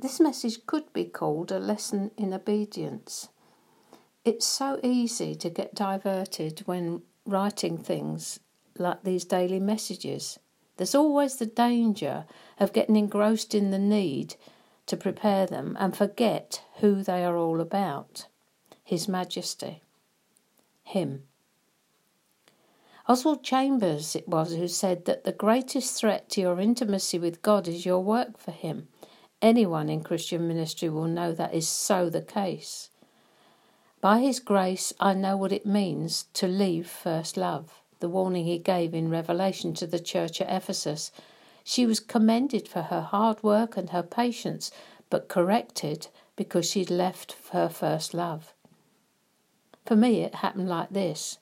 This message could be called a lesson in obedience. It's so easy to get diverted when writing things like these daily messages. There's always the danger of getting engrossed in the need to prepare them and forget who they are all about His Majesty, Him. Oswald Chambers it was who said that the greatest threat to your intimacy with God is your work for Him. Anyone in Christian ministry will know that is so the case. By His grace, I know what it means to leave first love the warning he gave in Revelation to the church at Ephesus. She was commended for her hard work and her patience, but corrected because she'd left her first love. For me, it happened like this.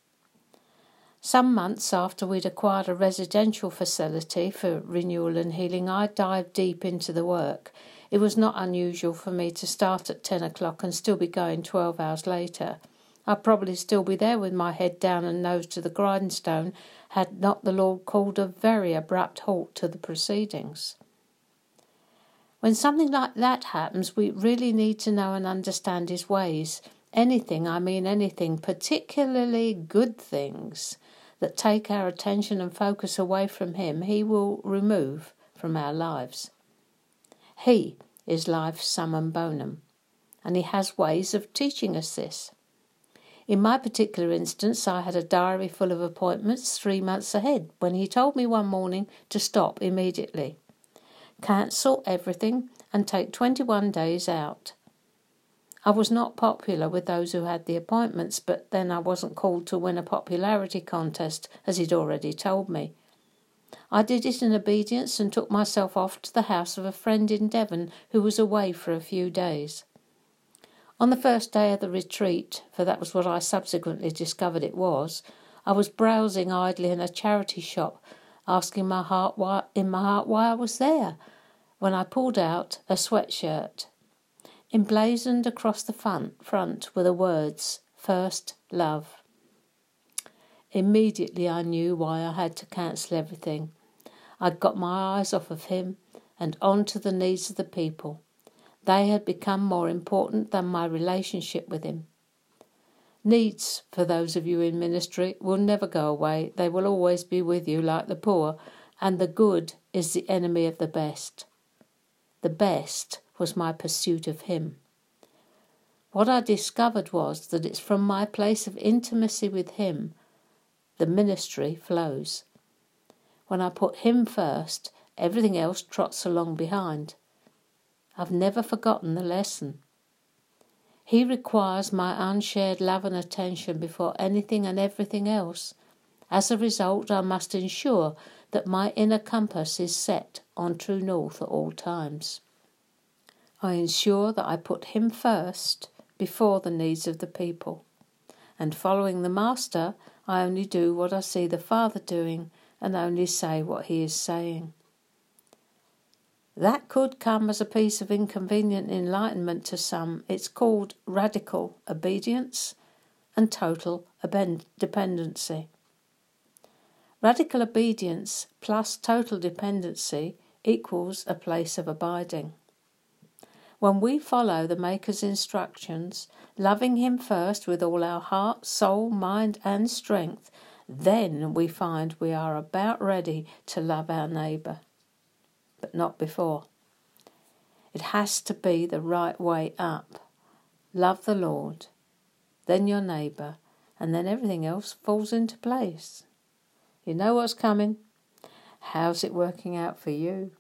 Some months after we'd acquired a residential facility for renewal and healing, I dived deep into the work. It was not unusual for me to start at 10 o'clock and still be going 12 hours later. I'd probably still be there with my head down and nose to the grindstone had not the Lord called a very abrupt halt to the proceedings. When something like that happens, we really need to know and understand His ways. Anything, I mean anything, particularly good things that take our attention and focus away from Him, He will remove from our lives. He is life's summum bonum, and He has ways of teaching us this. In my particular instance, I had a diary full of appointments three months ahead when he told me one morning to stop immediately. Cancel everything and take 21 days out. I was not popular with those who had the appointments, but then I wasn't called to win a popularity contest, as he'd already told me. I did it in obedience and took myself off to the house of a friend in Devon who was away for a few days. On the first day of the retreat, for that was what I subsequently discovered it was, I was browsing idly in a charity shop, asking my heart why, in my heart why I was there, when I pulled out a sweatshirt. Emblazoned across the front, were the words, First Love. Immediately I knew why I had to cancel everything. I'd got my eyes off of him and on to the needs of the people. They had become more important than my relationship with Him. Needs, for those of you in ministry, will never go away. They will always be with you, like the poor, and the good is the enemy of the best. The best was my pursuit of Him. What I discovered was that it's from my place of intimacy with Him the ministry flows. When I put Him first, everything else trots along behind. I've never forgotten the lesson. He requires my unshared love and attention before anything and everything else. As a result, I must ensure that my inner compass is set on true north at all times. I ensure that I put him first before the needs of the people. And following the Master, I only do what I see the Father doing and only say what he is saying. That could come as a piece of inconvenient enlightenment to some. It's called radical obedience and total dependency. Radical obedience plus total dependency equals a place of abiding. When we follow the Maker's instructions, loving Him first with all our heart, soul, mind, and strength, then we find we are about ready to love our neighbour but not before. It has to be the right way up. Love the Lord, then your neighbour, and then everything else falls into place. You know what's coming. How's it working out for you?